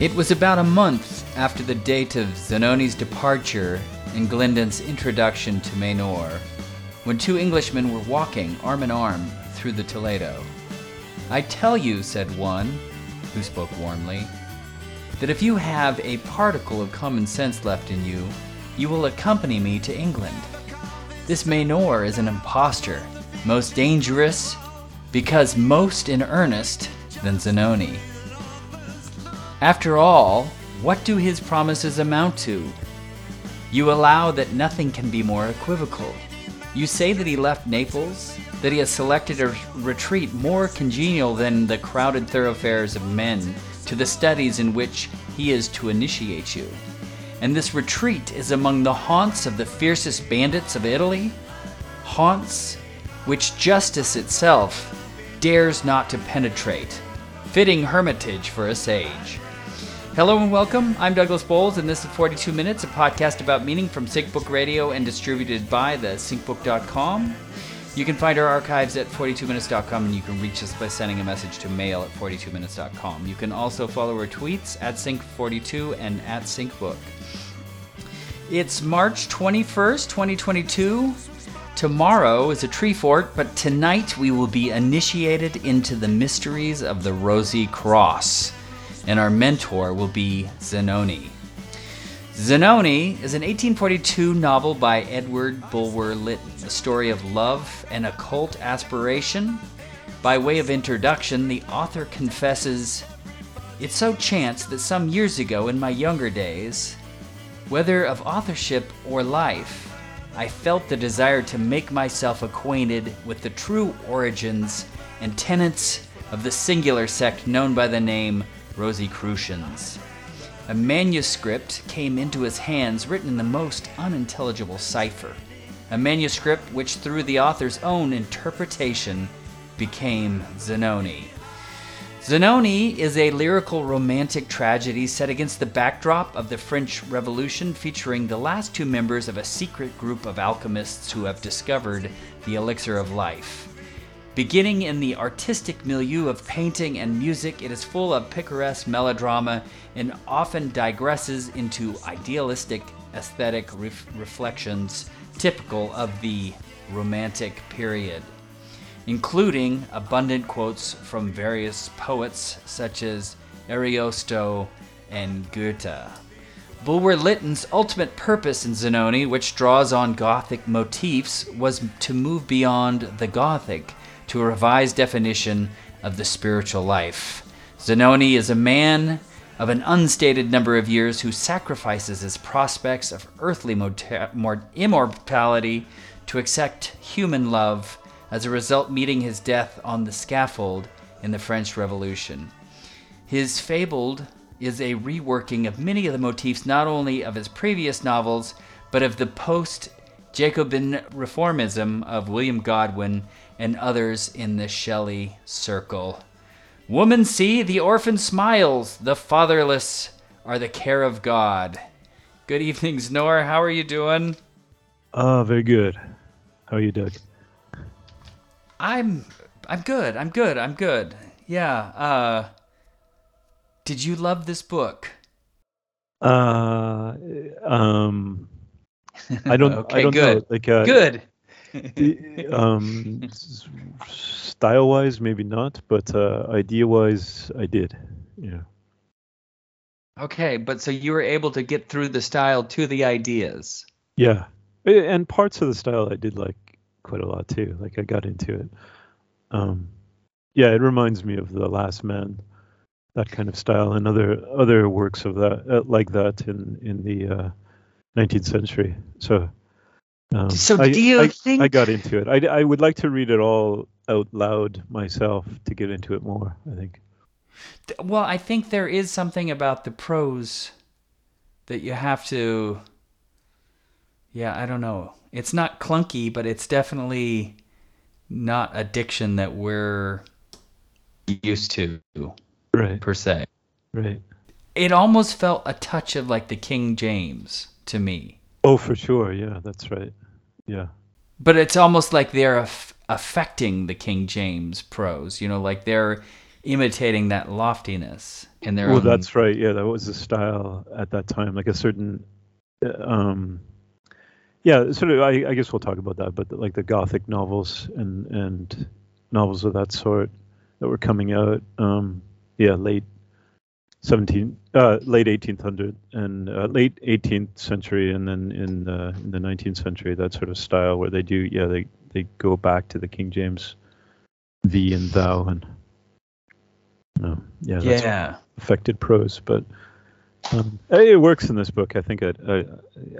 It was about a month after the date of Zanoni's departure and Glyndon's introduction to Mejnour when two Englishmen were walking arm in arm through the Toledo. I tell you, said one, who spoke warmly, that if you have a particle of common sense left in you, you will accompany me to England. This Mejnour is an impostor, most dangerous, because most in earnest than Zanoni. After all, what do his promises amount to? You allow that nothing can be more equivocal. You say that he left Naples, that he has selected a retreat more congenial than the crowded thoroughfares of men to the studies in which he is to initiate you. And this retreat is among the haunts of the fiercest bandits of Italy? Haunts which justice itself dares not to penetrate. Fitting hermitage for a sage. Hello and welcome. I'm Douglas Bowles, and this is 42 Minutes, a podcast about meaning from SyncBook Radio and distributed by the syncbook.com. You can find our archives at 42minutes.com and you can reach us by sending a message to mail at 42minutes.com. You can also follow our tweets at sync42 and at syncbook. It's March 21st, 2022. Tomorrow is a tree fort, but tonight we will be initiated into the mysteries of the Rosy Cross and our mentor will be Zanoni. Zanoni is an 1842 novel by Edward Bulwer Lytton, a story of love and occult aspiration. By way of introduction, the author confesses It so chanced that some years ago in my younger days, whether of authorship or life, I felt the desire to make myself acquainted with the true origins and tenets of the singular sect known by the name Rosicrucians. A manuscript came into his hands written in the most unintelligible cipher. A manuscript which, through the author's own interpretation, became Zanoni. Zanoni is a lyrical romantic tragedy set against the backdrop of the French Revolution, featuring the last two members of a secret group of alchemists who have discovered the elixir of life. Beginning in the artistic milieu of painting and music, it is full of picaresque melodrama and often digresses into idealistic aesthetic ref- reflections typical of the Romantic period, including abundant quotes from various poets such as Ariosto and Goethe. Bulwer Lytton's ultimate purpose in Zanoni, which draws on Gothic motifs, was to move beyond the Gothic to a revised definition of the spiritual life. Zanoni is a man of an unstated number of years who sacrifices his prospects of earthly immortality to accept human love, as a result, meeting his death on the scaffold in the French Revolution. His Fabled is a reworking of many of the motifs not only of his previous novels, but of the post Jacobin reformism of William Godwin and others in the Shelley circle. Woman see, the orphan smiles, the fatherless are the care of God. Good evening, Znor. How are you doing? Oh, very good. How are you, Doug? I'm I'm good. I'm good. I'm good. Yeah. Uh Did you love this book? Uh um I don't okay, I don't good. know. Like uh, good. um, style wise, maybe not, but uh, idea wise, I did. Yeah. Okay, but so you were able to get through the style to the ideas. Yeah, and parts of the style I did like quite a lot too. Like I got into it. Um, yeah, it reminds me of The Last Man, that kind of style, and other other works of that uh, like that in in the uh, 19th century. So um, so I, do you I, think I got into it? I, I would like to read it all out loud myself to get into it more. I think. Well, I think there is something about the prose that you have to. Yeah, I don't know. It's not clunky, but it's definitely not a diction that we're used to. Right. Per se. Right. It almost felt a touch of like the King James to me. Oh, for sure. Yeah, that's right. Yeah. But it's almost like they're aff- affecting the King James prose. You know, like they're imitating that loftiness in their well, own. that's right. Yeah, that was the style at that time, like a certain, uh, um, yeah, sort of. I, I guess we'll talk about that, but like the Gothic novels and and novels of that sort that were coming out. Um, yeah, late 17, uh, late 1800 and uh, late 18th century, and then in uh, in the 19th century, that sort of style where they do, yeah, they they go back to the King James thee and thou and. Um, yeah, that's yeah. affected prose, but um, it works in this book. I think I, I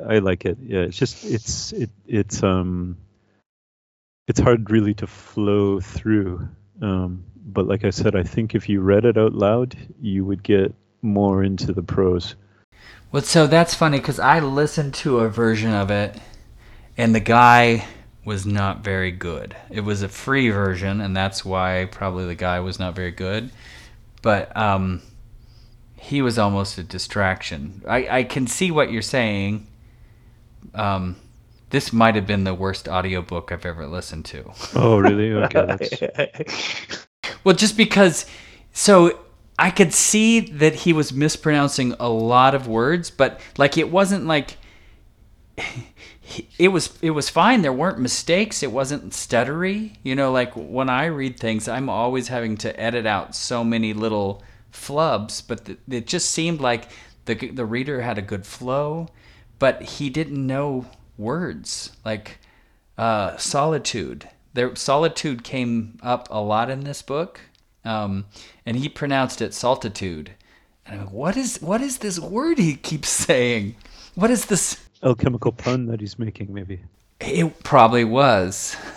I like it. Yeah, it's just it's it it's um it's hard really to flow through. Um, but like I said, I think if you read it out loud, you would get more into the prose. Well, so that's funny because I listened to a version of it, and the guy was not very good. It was a free version, and that's why probably the guy was not very good. But um, he was almost a distraction. I, I can see what you're saying. Um, this might have been the worst audiobook I've ever listened to. Oh, really? Okay. That's, Well, just because, so I could see that he was mispronouncing a lot of words, but like it wasn't like it was it was fine. There weren't mistakes. It wasn't stuttery. You know, like when I read things, I'm always having to edit out so many little flubs, but th- it just seemed like the the reader had a good flow, but he didn't know words like uh, solitude. There, solitude came up a lot in this book, um, and he pronounced it saltitude. And I'm like, what is what is this word he keeps saying? What is this? alchemical pun that he's making, maybe. It probably was.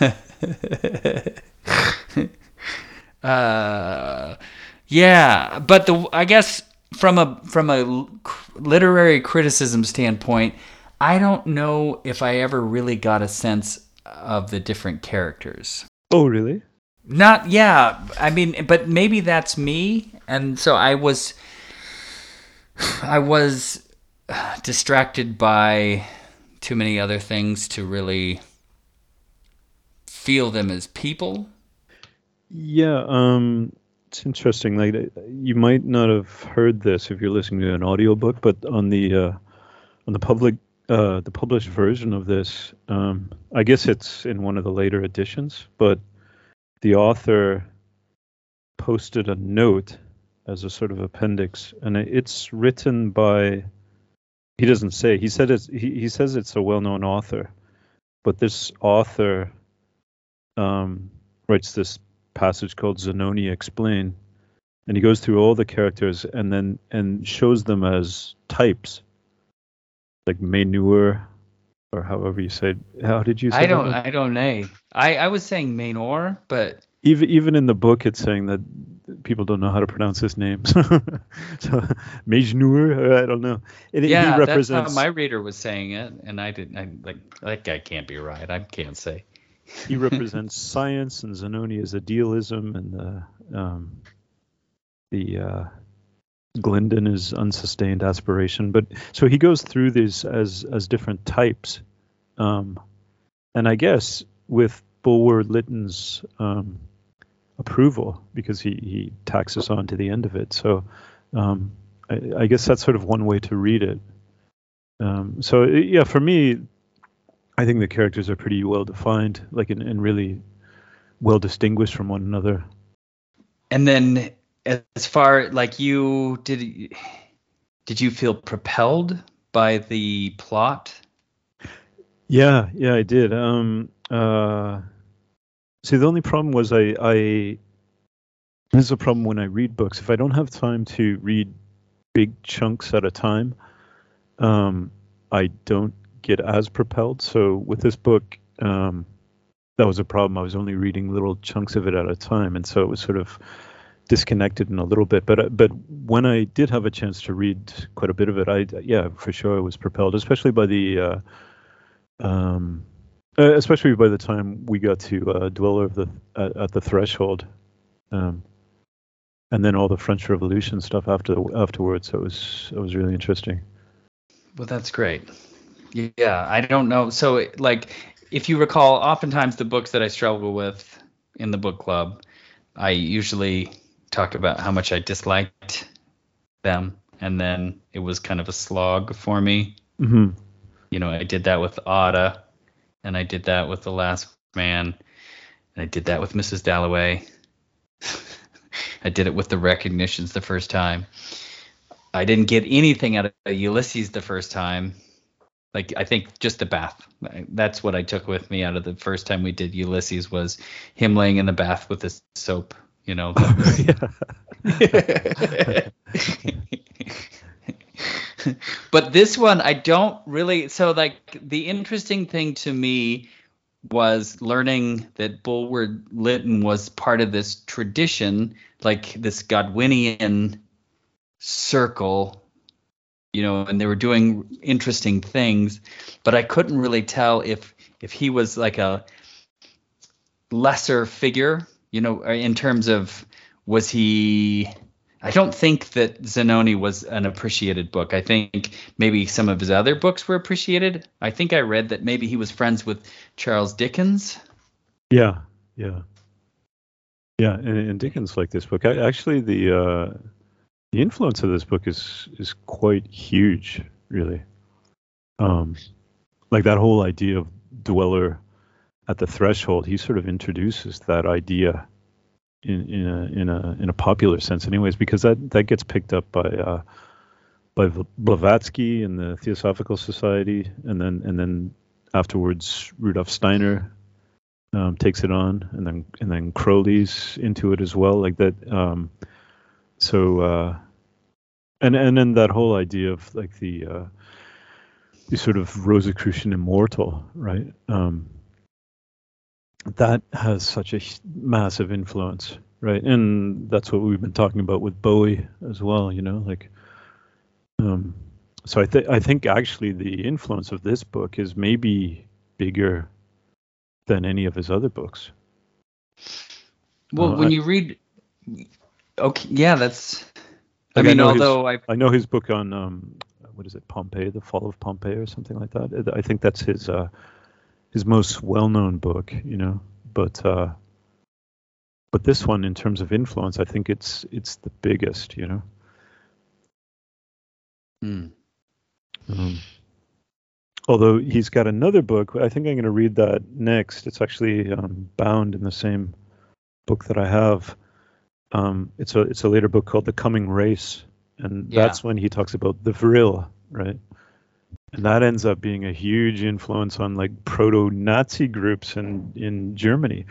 uh, yeah, but the I guess from a from a literary criticism standpoint, I don't know if I ever really got a sense of the different characters. Oh, really? Not yeah, I mean, but maybe that's me, and so I was I was distracted by too many other things to really feel them as people. Yeah, um, it's interesting. Like you might not have heard this if you're listening to an audiobook, but on the uh, on the public uh, the published version of this, um, I guess it's in one of the later editions, but the author posted a note as a sort of appendix, and it's written by he doesn't say. He said it's he, he says it's a well-known author, but this author um, writes this passage called Zanoni Explained, and he goes through all the characters and then and shows them as types, like Mainur, or however you say. It. How did you say? I don't. That? I don't know. I I was saying Mainor, but even even in the book, it's saying that people don't know how to pronounce his name. so Mejnur, I don't know. It, yeah, represents... that's how my reader was saying it, and I didn't. I, like that guy can't be right. I can't say. he represents science, and Zanoni is idealism, and the um, the uh, Glyndon is unsustained aspiration. But so he goes through these as as different types, um, and I guess with Bulwer Lytton's um, approval because he, he us on to the end of it. So um, I, I, guess that's sort of one way to read it. Um, so yeah, for me, I think the characters are pretty well defined, like and, and really well distinguished from one another. And then, as far like you did, did you feel propelled by the plot? Yeah, yeah, I did. Um, uh, See, the only problem was I, I this is a problem when I read books. If I don't have time to read big chunks at a time, um, I don't get as propelled. So with this book, um, that was a problem. I was only reading little chunks of it at a time, and so it was sort of disconnected in a little bit. But uh, but when I did have a chance to read quite a bit of it, I yeah for sure I was propelled, especially by the uh, um, uh, especially by the time we got to uh, Dweller of the at, at the Threshold, um, and then all the French Revolution stuff after afterwards. So it was it was really interesting. Well, that's great. Yeah, I don't know. So like, if you recall, oftentimes the books that I struggle with in the book club, I usually talked about how much I disliked them, and then it was kind of a slog for me. hmm You know, I did that with Ada, and I did that with The Last Man, and I did that with Mrs. Dalloway. I did it with the recognitions the first time. I didn't get anything out of Ulysses the first time. Like I think just the bath. That's what I took with me out of the first time we did Ulysses was him laying in the bath with his soap. You know. but this one I don't really so like the interesting thing to me was learning that Bulwer Lytton was part of this tradition, like this Godwinian circle, you know, and they were doing interesting things, but I couldn't really tell if if he was like a lesser figure, you know, in terms of was he I don't think that Zanoni was an appreciated book. I think maybe some of his other books were appreciated. I think I read that maybe he was friends with Charles Dickens. Yeah, yeah, yeah. And, and Dickens liked this book. I, actually, the uh, the influence of this book is is quite huge, really. Um, like that whole idea of dweller at the threshold. He sort of introduces that idea in in a in a in a popular sense, anyways, because that that gets picked up by uh, by Blavatsky and the Theosophical Society, and then and then afterwards Rudolf Steiner um, takes it on, and then and then Crowley's into it as well, like that. Um, so uh, and and then that whole idea of like the uh, the sort of Rosicrucian immortal, right? Um, that has such a massive influence, right? And that's what we've been talking about with Bowie as well, you know, like. Um, so I think I think actually the influence of this book is maybe bigger than any of his other books. Well, Uh, when I- you read, okay, yeah, that's. I Like, mean, his- although I I know his book on um, what is it, Pompeii, the fall of Pompeii, or something like that. I think that's his uh, his most well-known book, you know. But uh, but this one, in terms of influence, I think it's it's the biggest, you know. Hmm. Um, although he's got another book, I think I'm going to read that next. It's actually um, bound in the same book that I have. Um, it's a it's a later book called The Coming Race, and Yeah. that's when he talks about the Vril, right? And that ends up being a huge influence on like proto-Nazi groups in in Germany,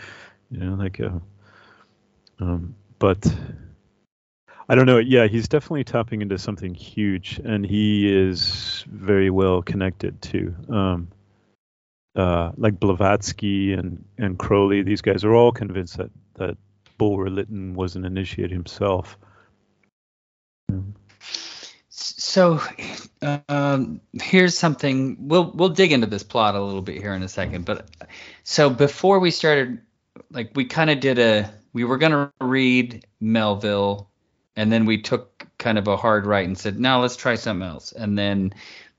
you know, like uh, um, but I don't know. Yeah, he's definitely tapping into something huge, and he is very well connected to, um, uh, like Blavatsky and and Crowley. These guys are all convinced that that Bulwer Lytton was an initiate himself. So, um, here's something. We'll we'll dig into this plot a little bit here in a second. But so before we started, like we kind of did a. We were gonna read Melville, and then we took kind of a hard right and said, now let's try something else." And then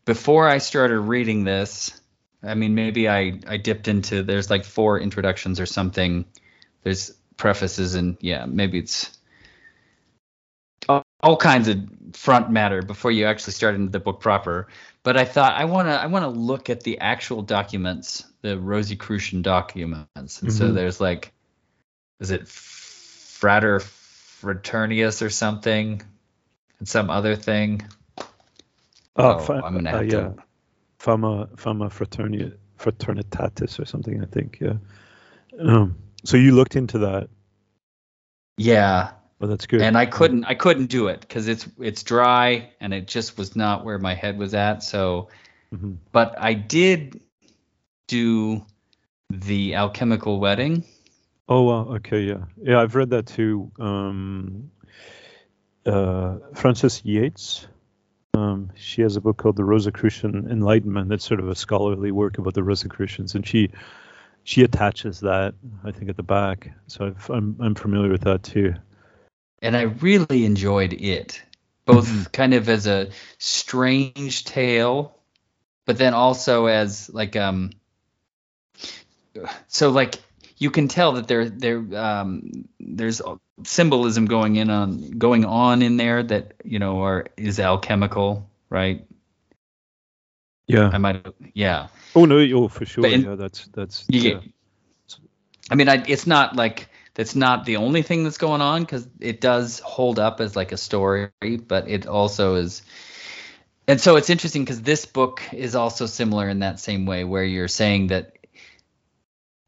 before I started reading this, I mean, maybe I I dipped into. There's like four introductions or something. There's prefaces and yeah, maybe it's all, kinds of front matter before you actually start into the book proper. But I thought I want to I want to look at the actual documents, the Rosicrucian documents. And so Mhm. there's like, is it Frater Fraternius or something, and some other thing. Oh, Oh, fa- I'm gonna uh, yeah, to. Fama Fama Fraterni, Fraternitatis or something. I think. Yeah. Um, so you looked into that. Yeah, Well, that's good. and I couldn't I couldn't do it because it's it's dry and it just was not where my head was at. So, Mhm. but I did do the alchemical wedding. Oh wow. Okay. Yeah. Yeah. I've read that too. Um, uh, Frances Yates. Um, she has a book called The Rosicrucian Enlightenment. That's sort of a scholarly work about the Rosicrucians, and she she attaches that I think at the back. So I've, I'm I'm familiar with that too. And I really enjoyed it, both Mhm. kind of as a strange tale, but then also as like um, so like you can tell that there there um there's symbolism going in on going on in there that you know are is alchemical, right? Yeah. I might, yeah. Oh no, oh for sure. In- yeah, that's that's. Yeah. I mean, I, it's not like that's not the only thing that's going on because it does hold up as like a story, but it also is. And so it's interesting because this book is also similar in that same way, where you're saying that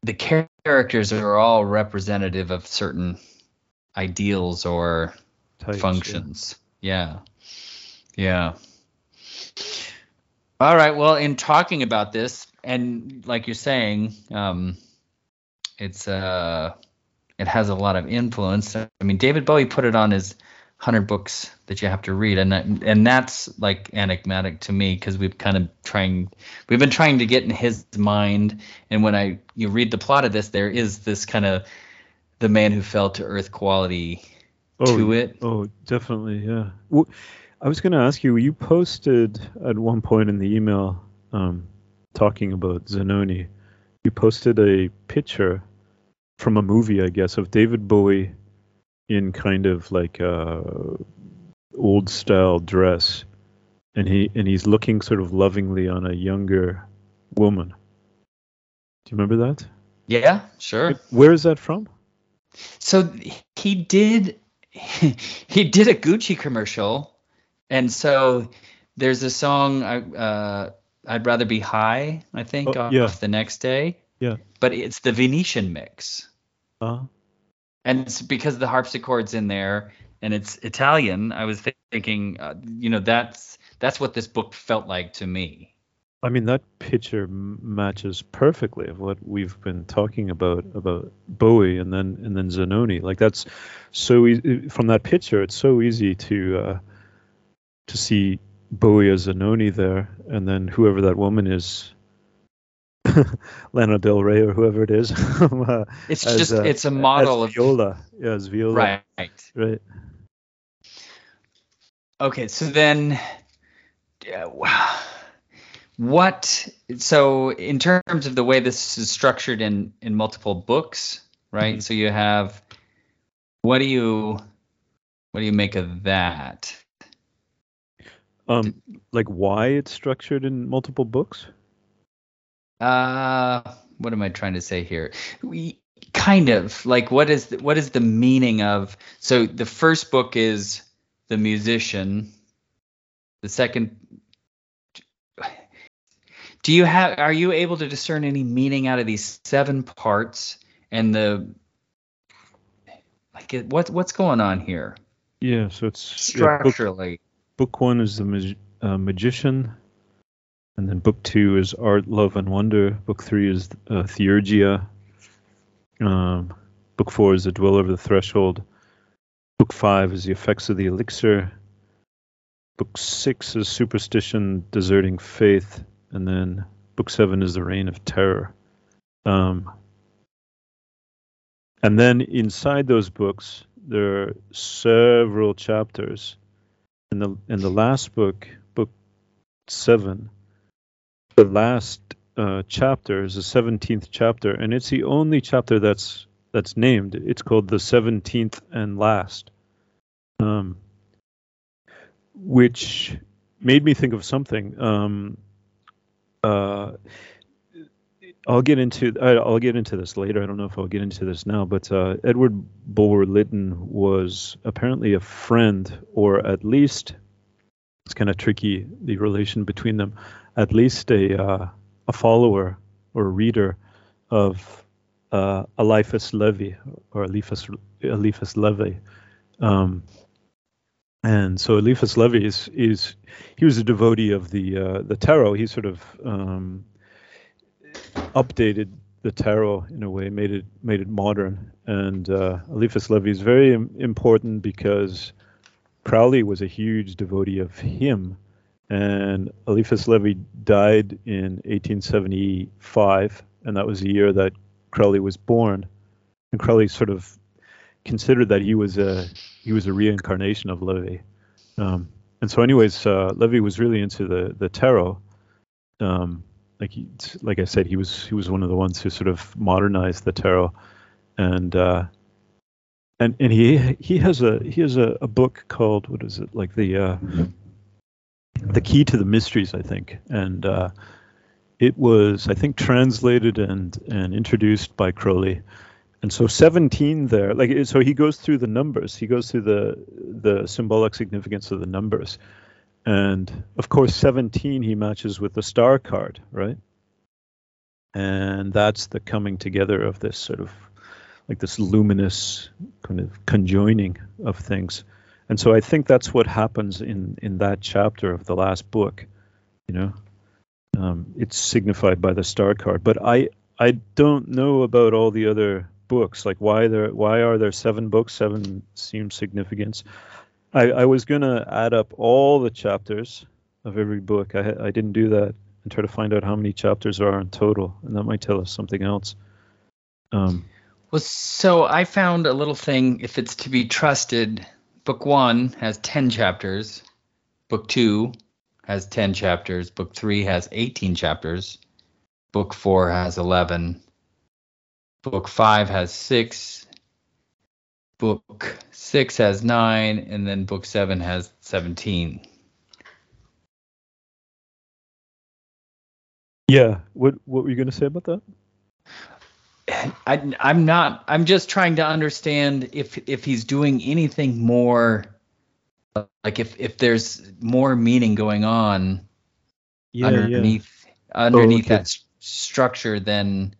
the characters are all representative of certain ideals or Types, yeah. functions. Yeah. yeah. All right. Well, in talking about this, and like you're saying, um, it's uh, it has a lot of influence. I mean, David Bowie put it on his hundred books that you have to read, and that- and that's like enigmatic to me because we've kind of trying, we've been trying to get in his mind. And when I you read the plot of this, there is this kind of the man who fell to earth quality Oh, to it. Oh, definitely, yeah. Well, I was going to ask you. You posted at one point in the email, um, talking about Zanoni. You posted a picture from a movie, I guess, of David Bowie in kind of like a old style dress, and he and he's looking sort of lovingly on a younger woman. Do you remember that? Yeah, sure. Where is that from? So he did he did a Gucci commercial, and so there's a song I uh, I'd rather be high. I think Oh, off yeah. the next day. Yeah. But it's the Venetian mix, Uh, and it's because the harpsichord's in there and it's Italian. I was thinking, uh, you know, that's that's what this book felt like to me. I mean, that picture matches perfectly of what we've been talking about about Bowie and then and then Zanoni. Like that's so easy from that picture. It's so easy to uh, to see Bowie as Zanoni there, and then whoever that woman is, Lana Del Rey or whoever it is. uh, It's as, just uh, it's a model of Viola. Yeah, as Viola. right. Right. Okay, so then, uh, wow. what? So in terms of the way this is structured in in multiple books, right? Mhm. So you have, what do you, what do you make of that? Um, like why it's structured in multiple books? Uh, what am I trying to say here? We kind of like what is the, what is the meaning of? So the first book is the musician. The second. Do you have? Are you able to discern any meaning out of these seven parts and the? Like it- what what's going on here Yeah. So it's yeah, book, structurally? book one is the mag- uh, magician and then book two is art love and wonder. Book three is uh, theurgia. Um, book four is the dweller of the threshold. Book five is the effects of the elixir. Book six is superstition deserting faith. And then book seven is the reign of terror. Um, and then inside those books there are several chapters. In the in the last book, book seven, the last uh, chapter is the seventeenth chapter, and it's the only chapter that's that's named. It's called the seventeenth and last, um, which made me think of something. Um, uh, I'll get into I'll get into this later. I don't know if I'll get into this now, but uh, Edward Bulwer Lytton was apparently a friend, or at least it's kind of tricky the relation between them. At least a uh, a follower or a reader of uh, Eliphas Levi or Eliphas Eliphas Levi. Um, and so Eliphas Levi is, is he was a devotee of the uh, the tarot. He sort of um, updated the tarot in a way, made it made it modern. And uh, Eliphas Levi is very im- important because Crowley was a huge devotee of him, and Eliphas Levi died in 1875, and that was the year that Crowley was born. And Crowley sort of considered that he was a he was a reincarnation of Levi. Um, and so, anyways, uh, Levi was really into the the tarot. Um, like he, like I said, he was he was one of the ones who sort of modernized the tarot, and uh, and and he he has a he has a, a book called what is it? Like the uh, the key to the mysteries I think. And uh, it was I think translated and and introduced by Crowley. And so 17 there like so he goes through the numbers. He goes through the the symbolic significance of the numbers. And of course 17 he matches with the star card right? And that's the coming together of this sort of like this luminous kind of conjoining of things. And so I think that's what happens in in that chapter of the last book. You know, um, it's signified by the star card. But I I don't know about all the other books. Like why there why are there seven books? Seven seems significance. I, I was gonna add up all the chapters of every book. I I didn't do that and try to find out how many chapters there are in total, and that might tell us something else. Um, well, so I found a little thing. If it's to be trusted, book one has ten chapters. Book two has ten chapters. Book three has eighteen chapters. Book four has eleven. Book five has six. Book six has nine, and then book seven has seventeen. Yeah. What What were you going to say about that? I, I'm not. I'm just trying to understand if if he's doing anything more, like if if there's more meaning going on yeah, underneath yeah. underneath oh, okay. that structure than.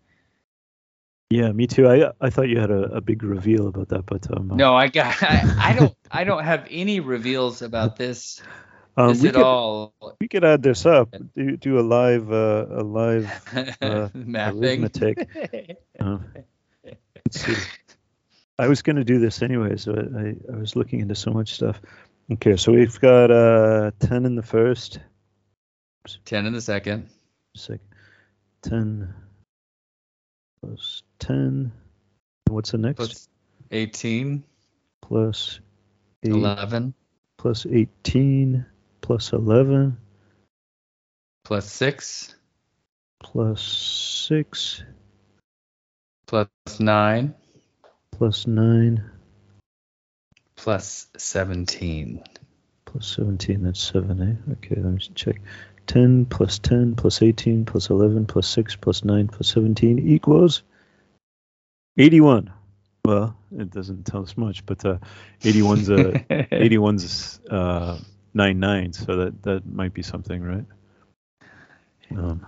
Yeah, me too. I I thought you had a, a big reveal about that, but um. No, I got. I, I don't. I don't have any reveals about this. Um, Is we it could, all? We could add this up. Do, do a live uh, a live uh, arithmetic. uh. I was going to do this anyway, so I, I was looking into so much stuff. Okay, so we've got uh, 10 in the first. 10 in the second. Second. 10 plus 10. What's the next? Plus 18. Plus eight, 11. Plus 18 plus 11 plus 6 plus 6 plus 9 plus 9 plus 17 plus 17 that's 7 eh? Okay let me check. 10 plus 10 plus 18 plus 11 plus 6 plus 9 plus 17 equals 81 well it doesn't tell us much but uh, 81's a 81's uh, nine nine, so that that might be something, right? Um,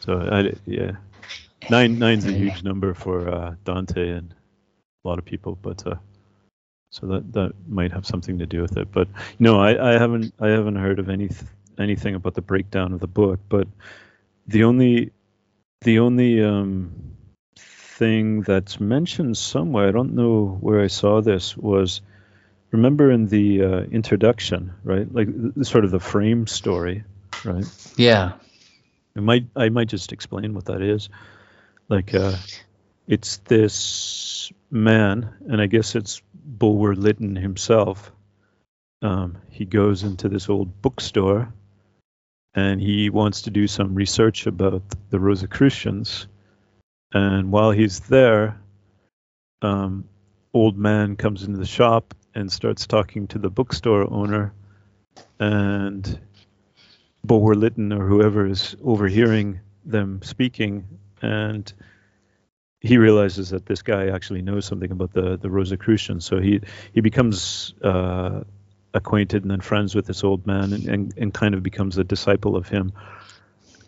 so I, yeah, nine nine's a huge number for uh, Dante and a lot of people, but uh, so that that might have something to do with it. But no, I, I haven't I haven't heard of any anything about the breakdown of the book. But the only the only um, thing that's mentioned somewhere, I don't know where I saw this, was remember in the uh, introduction, right? Like sort of the frame story, right? Yeah. I might I might just explain what that is. Like uh, it's this man, and I guess it's Bulwer Lytton himself. Um, he goes into this old bookstore, and he wants to do some research about the Rosicrucians. And while he's there, um, old man comes into the shop and starts talking to the bookstore owner, and Bulwer Lytton or whoever is overhearing them speaking, and he realizes that this guy actually knows something about the the Rosicrucians. So he he becomes uh, acquainted and then friends with this old man, and, and and kind of becomes a disciple of him.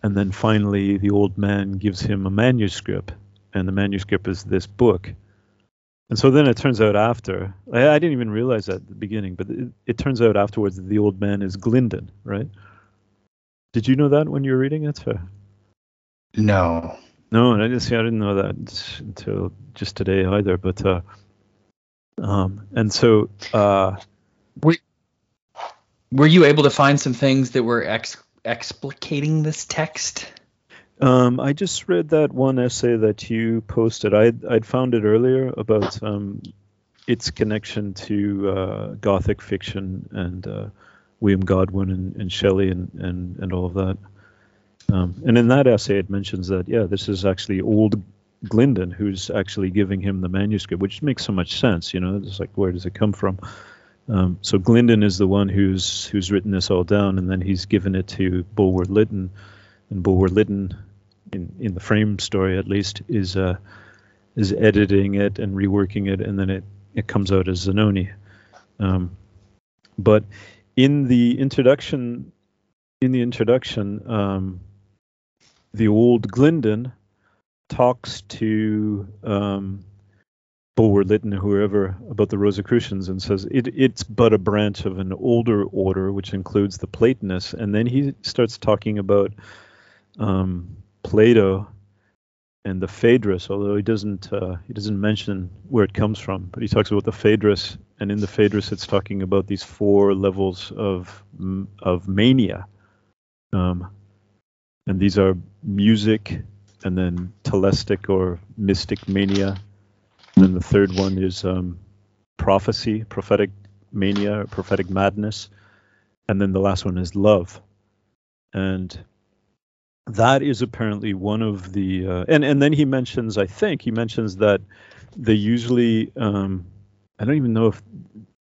And then finally, the old man gives him a manuscript, and the manuscript is this book and so then it turns out after, I, I didn't even realize that at the beginning, but it, it, turns out afterwards that the old man is Glyndon, right? Did you know that when you were reading it? Or? No. No, I didn't see. I didn't know that until just today either. But uh, um, and so uh, were, were you able to find some things that were ex- explicating this text? Um, I just read that one essay that you posted. I'd, I'd found it earlier about um, its connection to uh, Gothic fiction and uh, William Godwin and, and Shelley and, and, and all of that. Um, and in that essay, it mentions that, yeah, this is actually old Glyndon who's actually giving him the manuscript, which makes so much sense. You know, it's like where does it come from? Um, so Glyndon is the one who's who's written this all down, and then he's given it to Bulwer Lytton, and Bulwer Lytton, in in the frame story at least, is uh, is editing it and reworking it, and then it it comes out as Zanoni. Um, but in the introduction, in the introduction, um, the old Glyndon talks to um, Bulwer Lytton, whoever, about the Rosicrucians and says it, it's but a branch of an older order, which includes the Platonists. And then he starts talking about um, Plato and the Phaedrus, although he doesn't uh, he doesn't mention where it comes from, but he talks about the Phaedrus, and in the Phaedrus, it's talking about these four levels of of mania, um, and these are music, and then telestic or mystic mania, and then the third one is um, prophecy, prophetic mania, prophetic madness, and then the last one is love, and that is apparently one of the uh, and and then he mentions I think he mentions that they usually um, I don't even know if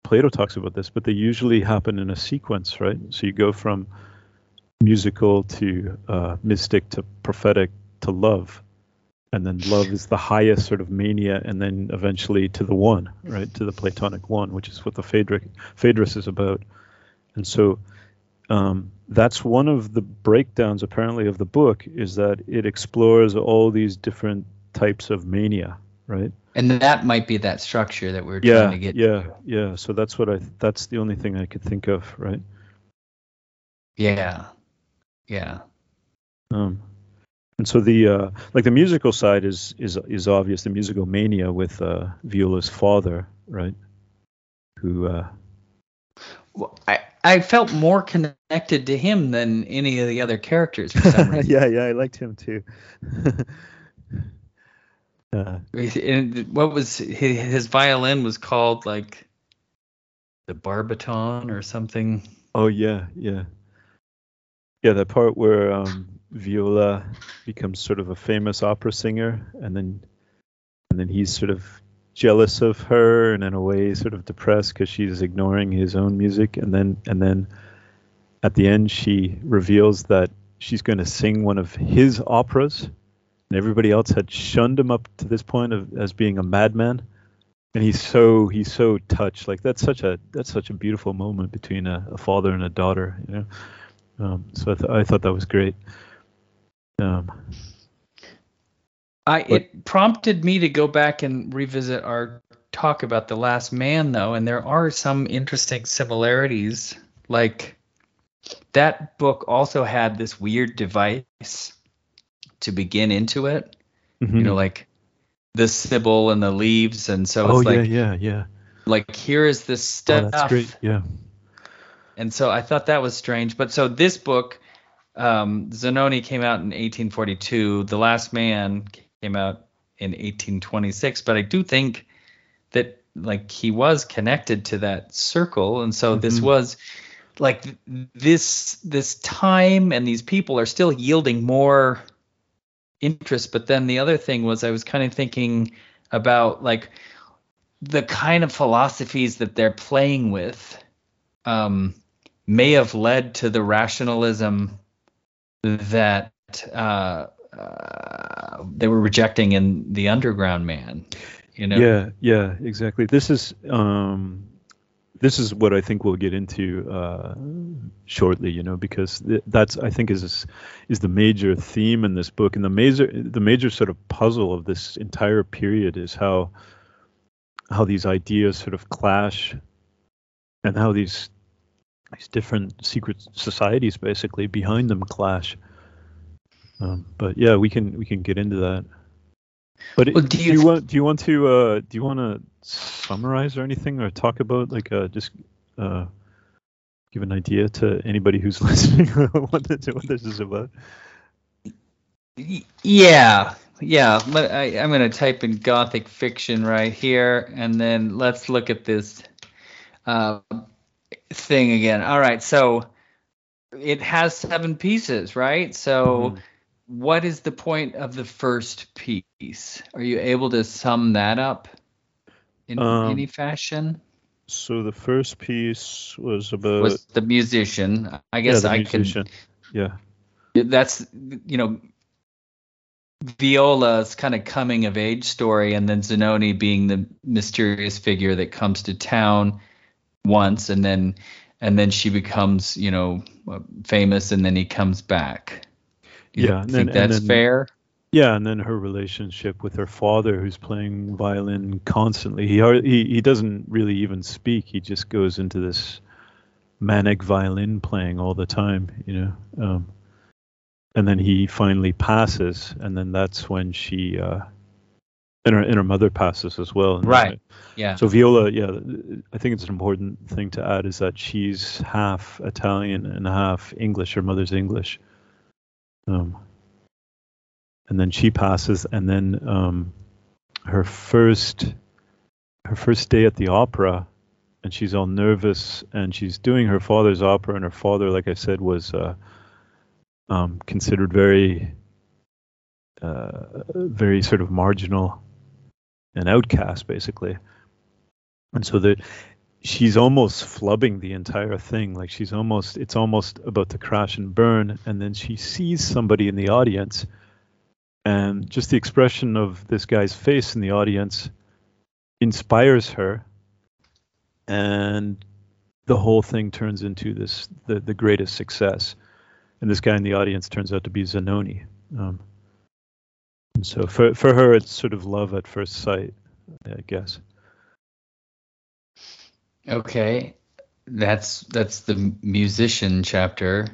Plato talks about this, but they usually happen in a sequence, right? So you go from musical to uh, mystic to prophetic to love, and then love is the highest sort of mania, and then eventually to the one, right, to the Platonic one, which is what the Phaedric, Phaedrus is about. And so um, that's one of the breakdowns apparently of the book is that it explores all these different types of mania, right? And that might be that structure that we're yeah, trying to get. Yeah, to. yeah. So that's what I. That's the only thing I could think of, right? Yeah, yeah. Um, and so the uh, like the musical side is is is obvious. The musical mania with uh, Viola's father, right? Who. Uh, well, I I felt more connected to him than any of the other characters for some reason. yeah, yeah, I liked him too. uh, and what was his, his violin was called like the barbiton or something. Oh yeah, yeah, yeah. That part where um, Viola becomes sort of a famous opera singer, and then and then he's sort of jealous of her and in a way sort of depressed because she's ignoring his own music. And then and then at the end she reveals that she's going to sing one of his operas. And everybody else had shunned him up to this point of, as being a madman. And he's so he's so touched. Like that's such a that's such a beautiful moment between a, a father and a daughter you know? Um, so I, th- I thought that was great. Um, I it prompted me to go back and revisit our talk about the last man though, and there are some interesting similarities. Like that book also had this weird device to begin into it. Mm-hmm. You know, like the Sibyl and the leaves, and so oh, it's like yeah, yeah, yeah. Like here is this stuff. Oh, that's great. Yeah. And so I thought that was strange. But so this book, um, Zanoni came out in 1842. The Last Man came out in 1826, but I do think that like he was connected to that circle, and so mm-hmm. this was like this this time and these people are still yielding more interest. But then the other thing was I was kind of thinking about like the kind of philosophies that they're playing with um, may have led to the rationalism that uh, uh, they were rejecting in the Underground Man. You know? Yeah, yeah, exactly. This is um, this is what I think we'll get into uh, shortly. You know, because th- that's I think is is the major theme in this book, and the major the major sort of puzzle of this entire period is how how these ideas sort of clash, and how these these different secret societies basically behind them clash. Um, but yeah, we can we can get into that. But well, do, you, do, you, want do you want to uh, do you want to summarize or anything or talk about like uh, just uh, give an idea to anybody who's listening what, this, what this is about? Yeah, yeah. I, I'm going to type in Gothic fiction right here, and then let's look at this uh, thing again. All right, so it has seven pieces, right? So. Mm-hmm what is the point of the first piece? Are you able to sum that up in Um, any fashion? So the first piece was about Was the musician? I yeah, guess the I musician. Yeah. That's you know, Viola's kind of coming of age story, and then Zanoni being the mysterious figure that comes to town once, and then and then she becomes you know famous, and then he comes back. Do you Yeah, and think then- that's then- fair? Yeah, and then her relationship with her father, who's playing violin constantly. He he he doesn't really even speak. He just goes into this manic violin playing all the time, you know. Um, and then he finally passes, and then that's when she uh, and her and her mother passes as well. Right. Yeah. So Viola, yeah, I think it's an important thing to add is that she's half Italian and half English. Her mother's English. Um, and then she passes, and then um, her first her first day at the opera, and she's all nervous, and she's doing her father's opera, and her father, like I said, was uh, um, considered very uh, very sort of marginal and outcast, basically. And so that she's almost flubbing the entire thing. Like she's almost, it's almost about to crash and burn. And then she sees somebody in the audience, and just the expression of this guy's face in the audience inspires her. And the whole thing turns into this the, the greatest success. And this guy in the audience turns out to be Zanoni. Um, and so for for her, it's sort of love at first sight, I guess. Okay, that's that's the musician chapter,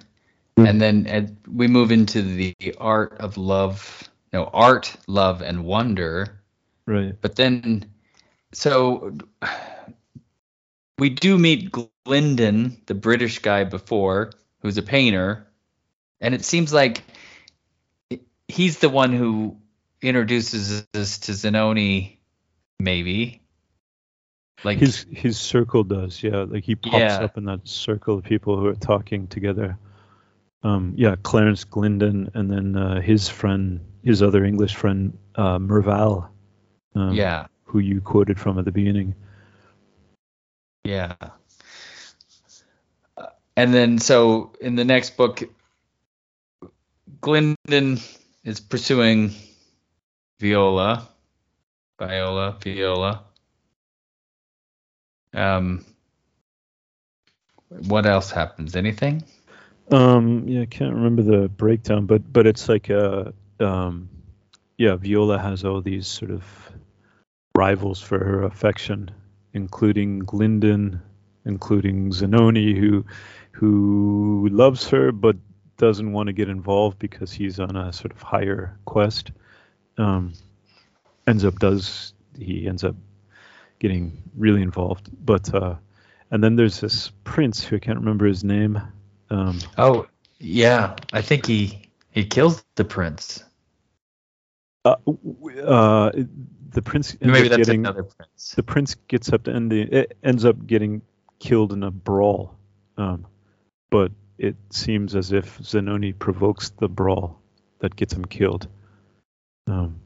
Mm. and then we move into the art of love. No, art, love, and wonder. Right. But then, so we do meet Glyndon, the British guy before, who's a painter, and it seems like he's the one who introduces us to Zanoni, maybe. Like His his circle does, yeah. Like he pops Yeah. up in that circle of people who are talking together. Um, yeah, Clarence Glyndon, and then uh, his friend, his other English friend, uh, Mervale, um, yeah, who you quoted from at the beginning. yeah. Uh, And then, so in the next book, Glyndon is pursuing Viola, Viola, Viola. Um, what else happens? Anything? Um, yeah, I can't remember the breakdown, but but it's like uh um, yeah, Viola has all these sort of rivals for her affection, including Glyndon, including Zanoni, who who loves her but doesn't want to get involved because he's on a sort of higher quest. Um, ends up does he ends up getting really involved, but uh, and then there's this prince who I can't remember his name. Um, Oh, yeah. I think he he kills the prince. uh, uh, the prince Maybe that's getting another prince. the prince gets up to end the it ends up getting killed in a brawl, um, but it seems as if Zanoni provokes the brawl that gets him killed. Um,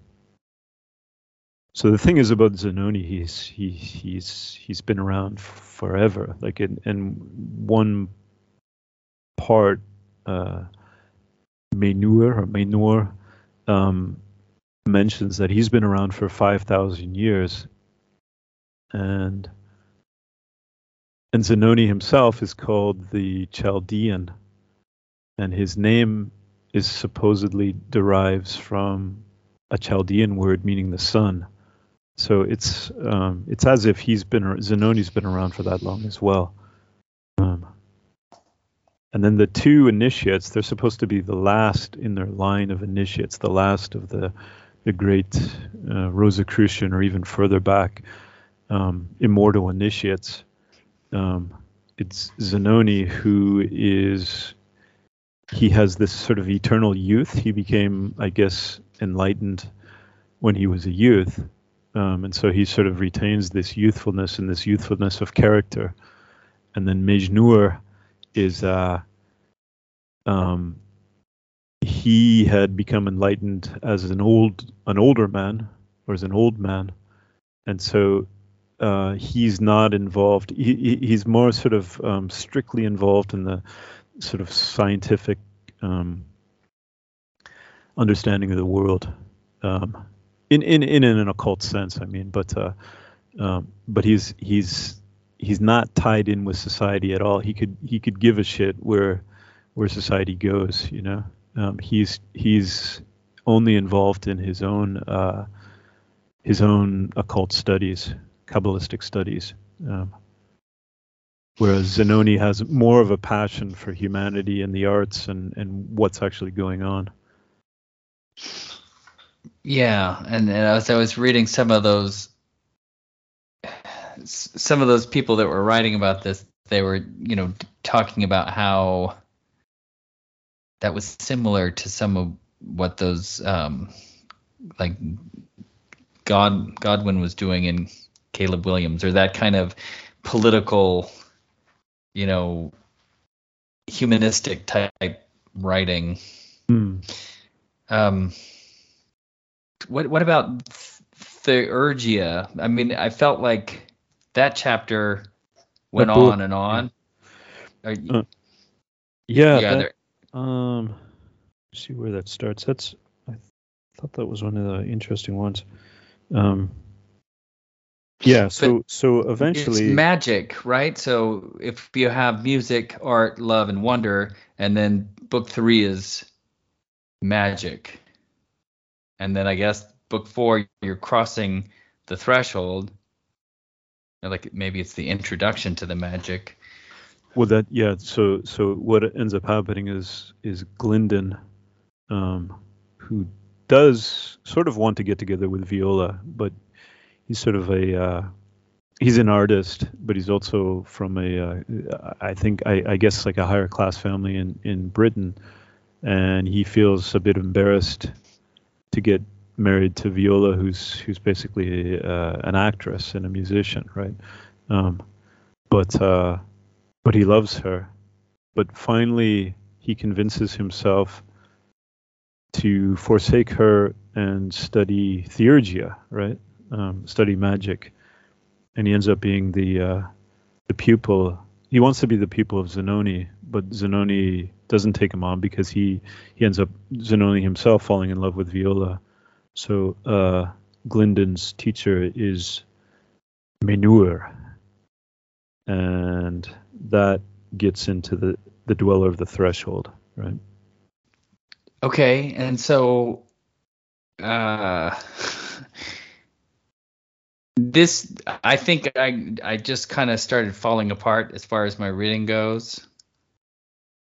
so the thing is about Zanoni, he's he he's he's been around forever. Like in in one part, uh, Menur or Menor um, mentions that he's been around for five thousand years, and and Zanoni himself is called the Chaldean, and his name is supposedly derives from a Chaldean word meaning the sun. So it's um, it's as if he's been Zanoni's been around for that long as well. Um, and then the two initiates, they're supposed to be the last in their line of initiates, the last of the the great uh, Rosicrucian or even further back um, immortal initiates. Um, it's Zanoni who is he has this sort of eternal youth. He became, I guess, enlightened when he was a youth, um, and so he sort of retains this youthfulness and this youthfulness of character. And then Mejnour is uh, um, he had become enlightened as an old an older man or as an old man, and so uh, he's not involved. He, he's more sort of um, strictly involved in the sort of scientific um, understanding of the world, um, in, in in an occult sense. I mean, but uh, um, but he's he's he's not tied in with society at all. He could he could give a shit where where society goes. You know, um, he's he's only involved in his own uh, his own occult studies, kabbalistic studies. Um, whereas Zanoni has more of a passion for humanity and the arts and and what's actually going on. Yeah, and, and as I was reading some of those some of those people that were writing about this, they were, you know, talking about how that was similar to some of what those um like God Godwin was doing in Caleb Williams or that kind of political, you know, humanistic type writing. Mm. Um, what what about Theurgia? I mean, I felt like that chapter went on and on. You, uh, yeah. yeah that, um, see where that starts. That's I thought that was one of the interesting ones. Um, yeah. So but so eventually, it's magic, right? So if you have music, art, love, and wonder, and then book three is magic, and then I guess book four you're crossing the threshold like maybe it's the introduction to the magic. Well, that yeah. So so what ends up happening is is Glyndon, um, who does sort of want to get together with Viola, but he's sort of a uh, he's an artist, but he's also from a uh, I think I, I guess like a higher class family in in Britain, and he feels a bit embarrassed to get married to Viola, who's who's basically uh, an actress and a musician, right? Um, but uh, but he loves her. But finally, he convinces himself to forsake her and study theurgia, right? Um, study magic, and he ends up being the uh, the pupil. He wants to be the pupil of Zanoni, but Zanoni doesn't take him on because he he ends up Zanoni himself falling in love with Viola. So uh, Glyndon's teacher is Mejnour, and that gets into the the dweller of the threshold, right? Okay, and so uh, this I think I I just kind of started falling apart as far as my reading goes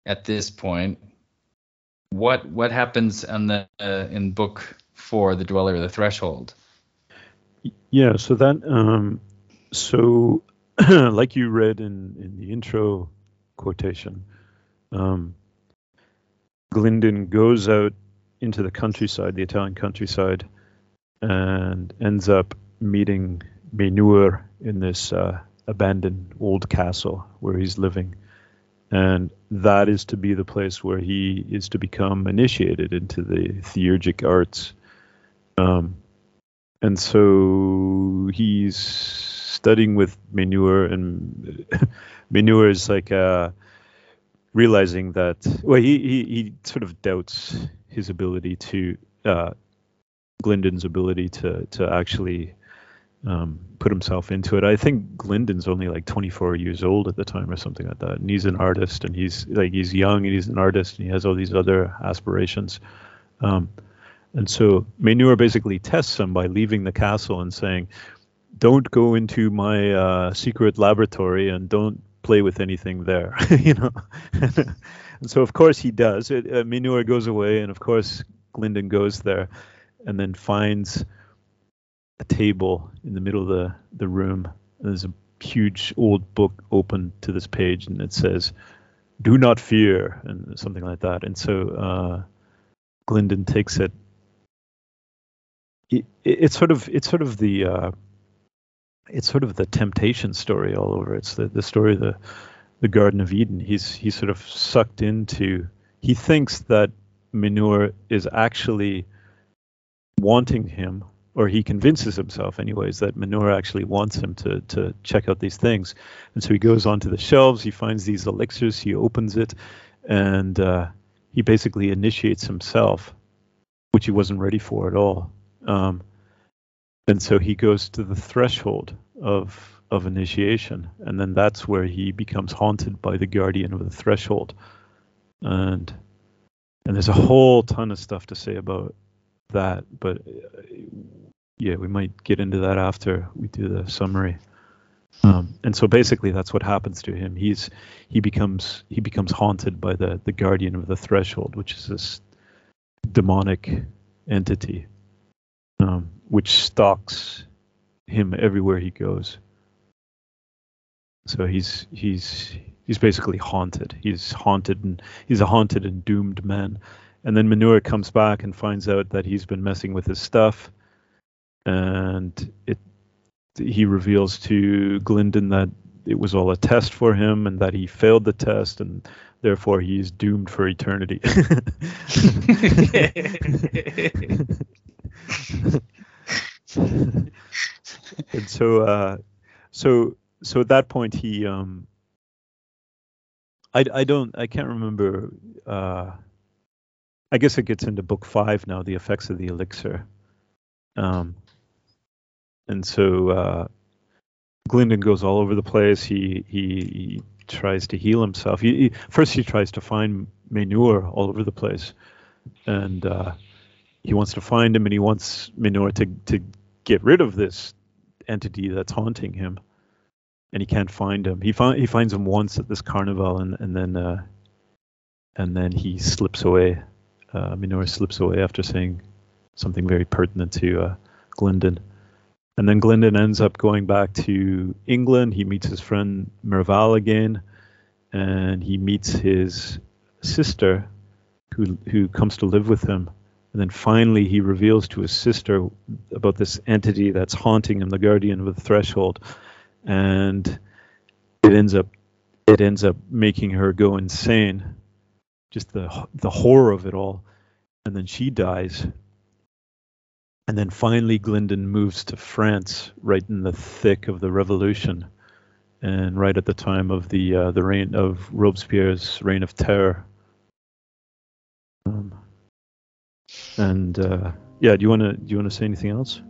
at this point. What what happens the uh, in book for the dweller of the threshold. Yeah, so that um, so like you read in in the intro quotation, um, Glyndon goes out into the countryside, the Italian countryside, and ends up meeting Mejnour in this uh, abandoned old castle where he's living. And that is to be the place where he is to become initiated into the theurgic arts. Um, and so he's studying with Mejnour, and Mejnour is like uh, realizing that well, he, he he sort of doubts his ability to uh, Glyndon's ability to to actually um, put himself into it. I think Glyndon's only like 24 years old at the time or something like that, and he's an artist, and he's like he's young and he's an artist, and he has all these other aspirations. Um, and so Mejnour basically tests him by leaving the castle and saying, "Don't go into my uh, secret laboratory and don't play with anything there." you know. and so of course he does. It, uh, Mejnour goes away, and of course Glyndon goes there, and then finds a table in the middle of the the room. There's a huge old book open to this page, and it says, "Do not fear," and something like that. And so uh, Glyndon takes it it, it's sort of it's sort of the uh, it's sort of the temptation story all over. It's the, the story of the the Garden of Eden. He's he's sort of sucked into. He thinks that Mejnour is actually wanting him, or he convinces himself, anyways, that Mejnour actually wants him to to check out these things. And so he goes onto the shelves, he finds these elixirs, he opens it, and uh, he basically initiates himself, which he wasn't ready for at all. Um, and so he goes to the threshold of of initiation, and then that's where he becomes haunted by the guardian of the threshold, and and there's a whole ton of stuff to say about that, but uh, yeah, we might get into that after we do the summary. Um, and so basically, that's what happens to him. He's he becomes he becomes haunted by the the guardian of the threshold, which is this demonic entity, um, which stalks him everywhere he goes. So he's he's he's basically haunted. He's haunted and he's a haunted and doomed man. And then Mejnour comes back and finds out that he's been messing with his stuff, and it he reveals to Glyndon that it was all a test for him and that he failed the test and therefore he's doomed for eternity. and so uh, so so at that point he um I, I don't I can't remember uh I guess it gets into book five now the effects of the elixir. Um and so uh Glyndon goes all over the place. He he, he tries to heal himself. He, he, first he tries to find Mejnour all over the place. And uh he wants to find him and he wants Mejnour to to get rid of this entity that's haunting him. And he can't find him. He find, he finds him once at this carnival, and and then uh, and then he slips away. Uh, Mejnour slips away after saying something very pertinent to uh, Glyndon. And then Glyndon ends up going back to England. He meets his friend Mervale again, and he meets his sister, who who comes to live with him. And then finally, he reveals to his sister about this entity that's haunting him, the guardian of the threshold and it ends up it ends up making her go insane just the the horror of it all and then she dies and then finally Glyndon moves to France right in the thick of the revolution and right at the time of the uh, the reign of Robespierre's reign of terror um, and uh, yeah do you want to do you want to say anything else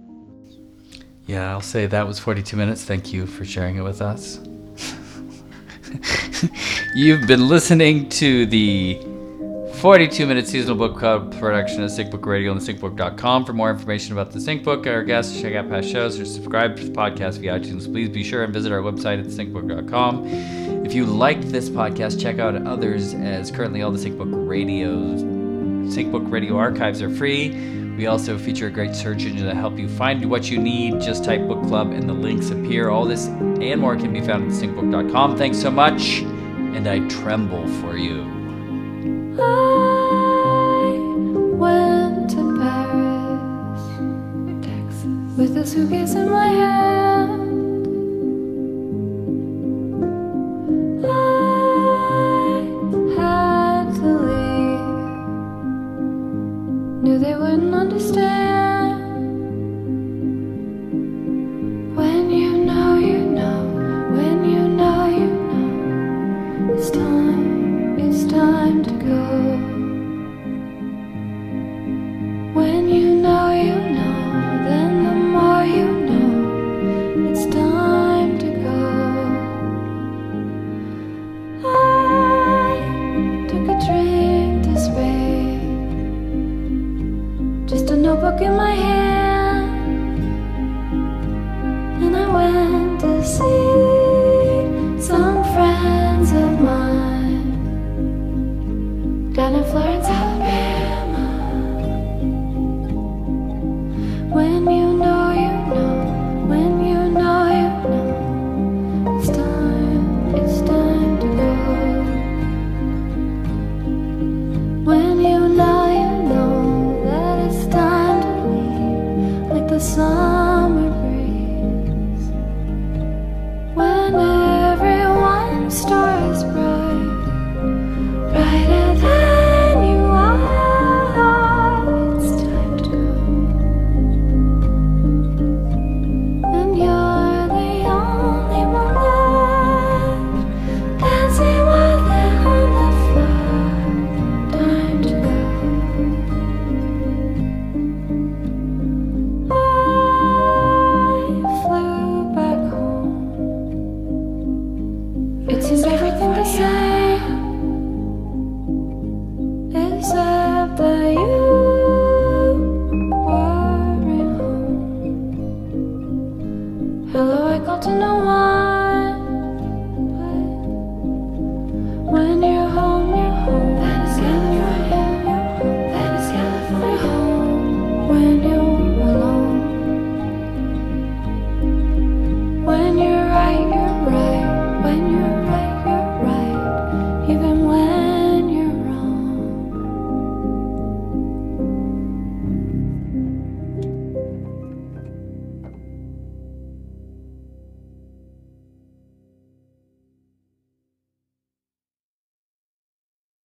yeah, I'll say that was 42 minutes. Thank you for sharing it with us. You've been listening to the 42 minute seasonal book club production of Sync Book Radio on thesyncbook.com. For more information about the Sync Book, our guests, check out past shows, or subscribe to the podcast via iTunes, please be sure and visit our website at syncbook.com. If you liked this podcast, check out others as currently all the Sync Book radios, Sync Book radio archives are free. We also feature a great search engine to help you find what you need. Just type book club and the links appear. All this and more can be found at syncbook.com. Thanks so much, and I tremble for you. I went to Paris, Texas, with a suitcase in my hand. sun.